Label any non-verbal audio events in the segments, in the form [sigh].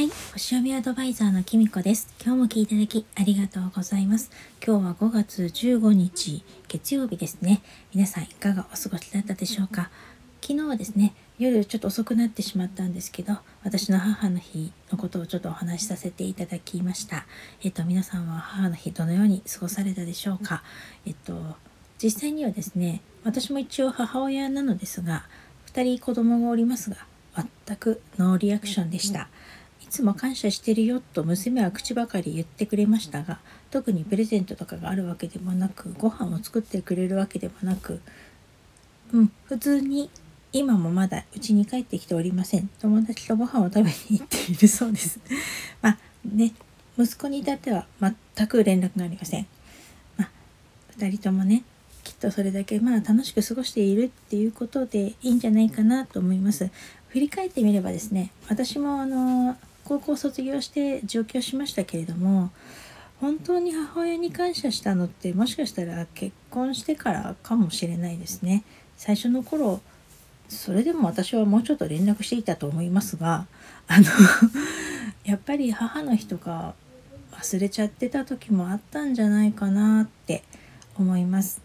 はい、星読みアドバイザーのきみこです。今日も聞いていただきありがとうございます。今日は5月15日月曜日ですね。皆さんいかがお過ごしだったでしょうか。昨日はですね、夜ちょっと遅くなってしまったんですけど、私の母の日のことをちょっとお話しさせていただきました。えっと、皆さんは母の日どのように過ごされたでしょうか。えっと、実際にはですね、私も一応母親なのですが、2人子供がおりますが、全くノーリアクションでした。いつも感謝してるよと娘は口ばかり言ってくれましたが特にプレゼントとかがあるわけでもなくご飯を作ってくれるわけでもなくうん普通に今もまだうちに帰ってきておりません。友達とご飯を食べに行っているそうです。[laughs] まあね息子に至っては全く連絡がありません。まあ2人ともねきっとそれだけまあ楽しく過ごしているっていうことでいいんじゃないかなと思います。振り返ってみればですね私もあの高校卒業して上京しましたけれども本当に母親に感謝したのってもしかしたら結婚してからかもしれないですね。最初の頃それでも私はもうちょっと連絡していたと思いますがあの [laughs] やっぱり母の日とか忘れちゃってた時もあったんじゃないかなって思います。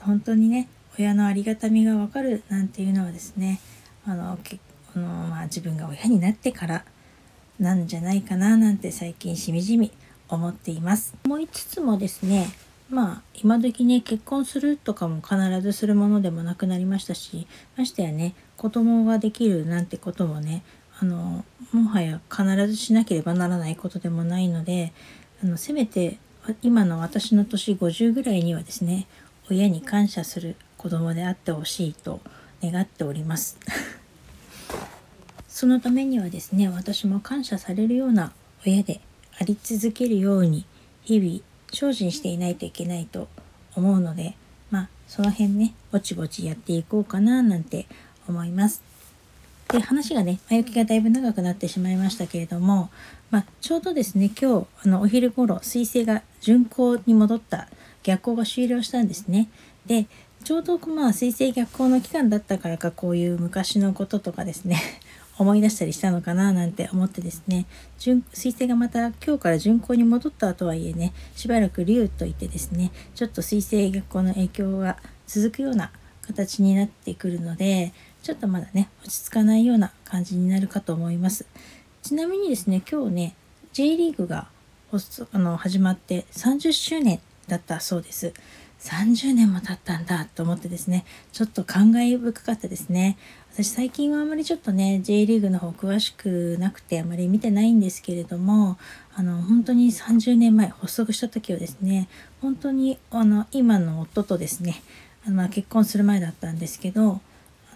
本当にね親のありがたみがわかるなんていうのはですねあのけあの、まあ、自分が親になってからなんじゃないかななんて最近しみじみ思っています。思いつつもですねまあ今時ね結婚するとかも必ずするものでもなくなりましたしましてやね子供ができるなんてこともねあのもはや必ずしなければならないことでもないのであのせめて今の私の年50ぐらいにはですね親に感謝する子供であってほしいと願っております。そのためにはですね私も感謝されるような親であり続けるように日々精進していないといけないと思うのでまあその辺ねぼちぼちやっていこうかななんて思います。で話がね前置きがだいぶ長くなってしまいましたけれども、まあ、ちょうどですね今日あのお昼頃彗星が巡行に戻った逆行が終了したんですね。でちょうどまあ水星逆行の期間だったからかこういう昔のこととかですね思い出したりしたのかななんて思ってですね。水星がまた今日から巡行に戻ったとはいえねしばらく竜といてですねちょっと水星逆行の影響が続くような形になってくるのでちょっとまだね落ち着かないような感じになるかと思います。ちなみにですね今日ね J リーグがあの始まって30周年だったそうです。30年も経ったんだと思ってですねちょっと感慨深かったですね。私最近はあまりちょっとね J リーグの方詳しくなくてあまり見てないんですけれどもあの本当に30年前発足した時はですね本当にあの今の夫とですねあの、結婚する前だったんですけど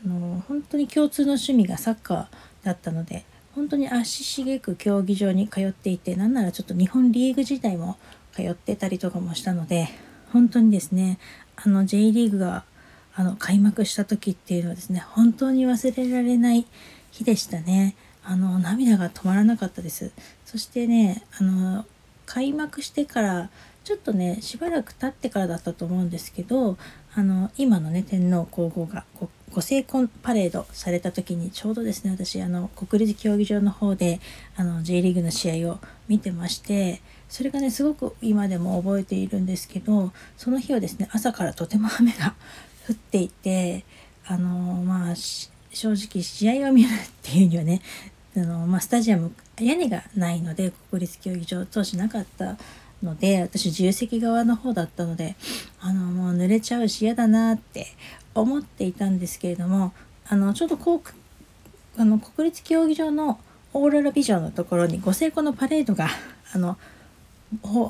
あの本当に共通の趣味がサッカーだったので本当に足しげく競技場に通っていてなんならちょっと日本リーグ自体も通ってたりとかもしたので本当にですねあの J リーグがあの開幕した時っていうのはですね本当に忘れられない日でしたね。あの涙が止まらなかったです。そしてねあの開幕してからちょっとねしばらく経ってからだったと思うんですけどあの今のね天皇皇后がご成婚パレードされた時にちょうどですね私あの国立競技場の方であの J リーグの試合を見てましてそれがねすごく今でも覚えているんですけどその日はですね朝からとても雨が [laughs] 降っていてあのまあ正直試合を見るっていうにはねあの、まあ、スタジアム屋根がないので国立競技場当時なかったので私自由席側の方だったのであのもう濡れちゃうし嫌だなって思っていたんですけれどもあのちょうどこうあの国立競技場のオーロラビジョンのところにご成功のパレードが [laughs] あの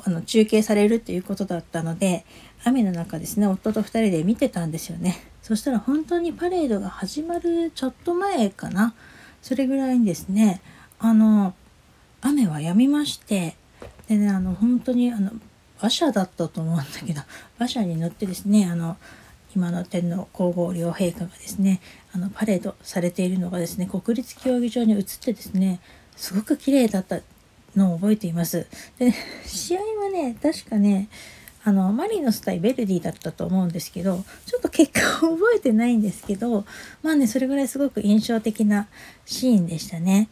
あの中継されるということだったので雨の中ですね夫と2人で見てたんですよね。そしたら本当にパレードが始まるちょっと前かなそれぐらいにですね。あの雨は止みましてでねあの本当にあの馬車だったと思うんだけど馬車に乗ってですねあの今の天皇皇后両陛下がですねあのパレードされているのがですね国立競技場に移ってですねすごく綺麗だったのを覚えています。で試合はね確かねあのマリノス対ベルディだったと思うんですけどちょっと結果を覚えてないんですけどまあねそれぐらいすごく印象的なシーンでしたね。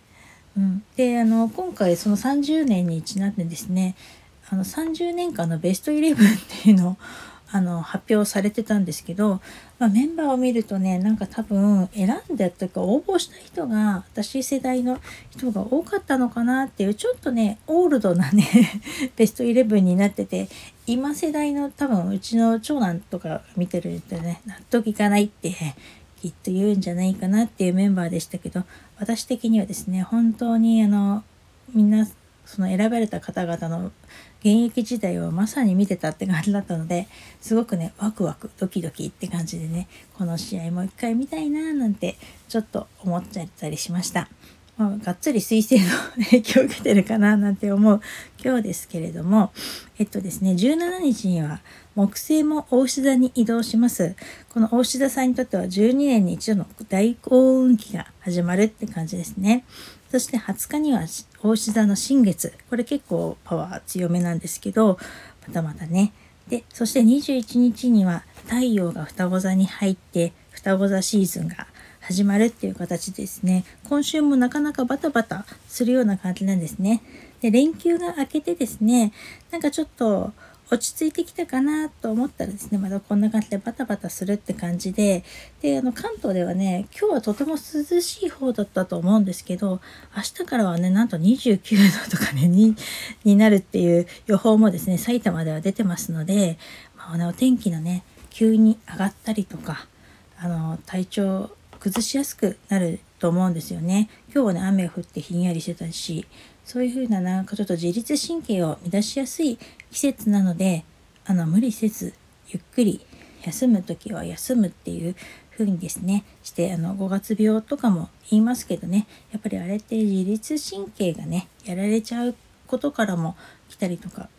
うん、であの今回その30年にちなんでですねあの30年間のベストイレブンっていうのを [laughs] あの発表されてたんですけど、まあ、メンバーを見るとねなんか多分選んだというか応募した人が私世代の人が多かったのかなっていうちょっとねオールドなね [laughs] ベストイレブンになってて今世代の多分うちの長男とか見てるとね納得いかないってきっと言うんじゃないかなっていうメンバーでしたけど私的にはですね本当にあのみんなその選ばれた方々の現役時代をまさに見てたって感じだったのですごくねワクワクドキドキって感じでねこの試合もう一回見たいななんてちょっと思っちゃったりしました。まあ、がっつり彗星の影響を受けてるかななんて思う今日ですけれども。えっとですね17日には木星も大牛座に移動します。この大牛座さんにとっては12年に一度の大幸運期が始まるって感じですね。そして20日には大牛座の新月。これ結構パワー強めなんですけどまたまたね。でそして21日には太陽が双子座に入って双子座シーズンが始まるっていう形ですね。今週もなかなかバタバタするような感じなんですね。で連休が明けてですねなんかちょっと落ち着いてきたかなと思ったらですねまだこんな感じでバタバタするって感じでであの関東ではね今日はとても涼しい方だったと思うんですけど明日からはねなんと29度とかねにになるっていう予報もですね埼玉では出てますので、まあね、お天気のね急に上がったりとかあの体調崩しやすくなると思うんですよね。今日はね雨が降ってひんやりしてたしそういう風ななんかちょっと自律神経を乱しやすい季節なのであの無理せずゆっくり休む時は休むっていう風にですねしてあの5月病とかも言いますけどねやっぱりあれって自律神経がねやられちゃうことからも来たりとか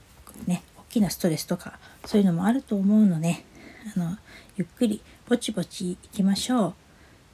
ね大きなストレスとかそういうのもあると思うのであのゆっくりぼちぼちいきましょう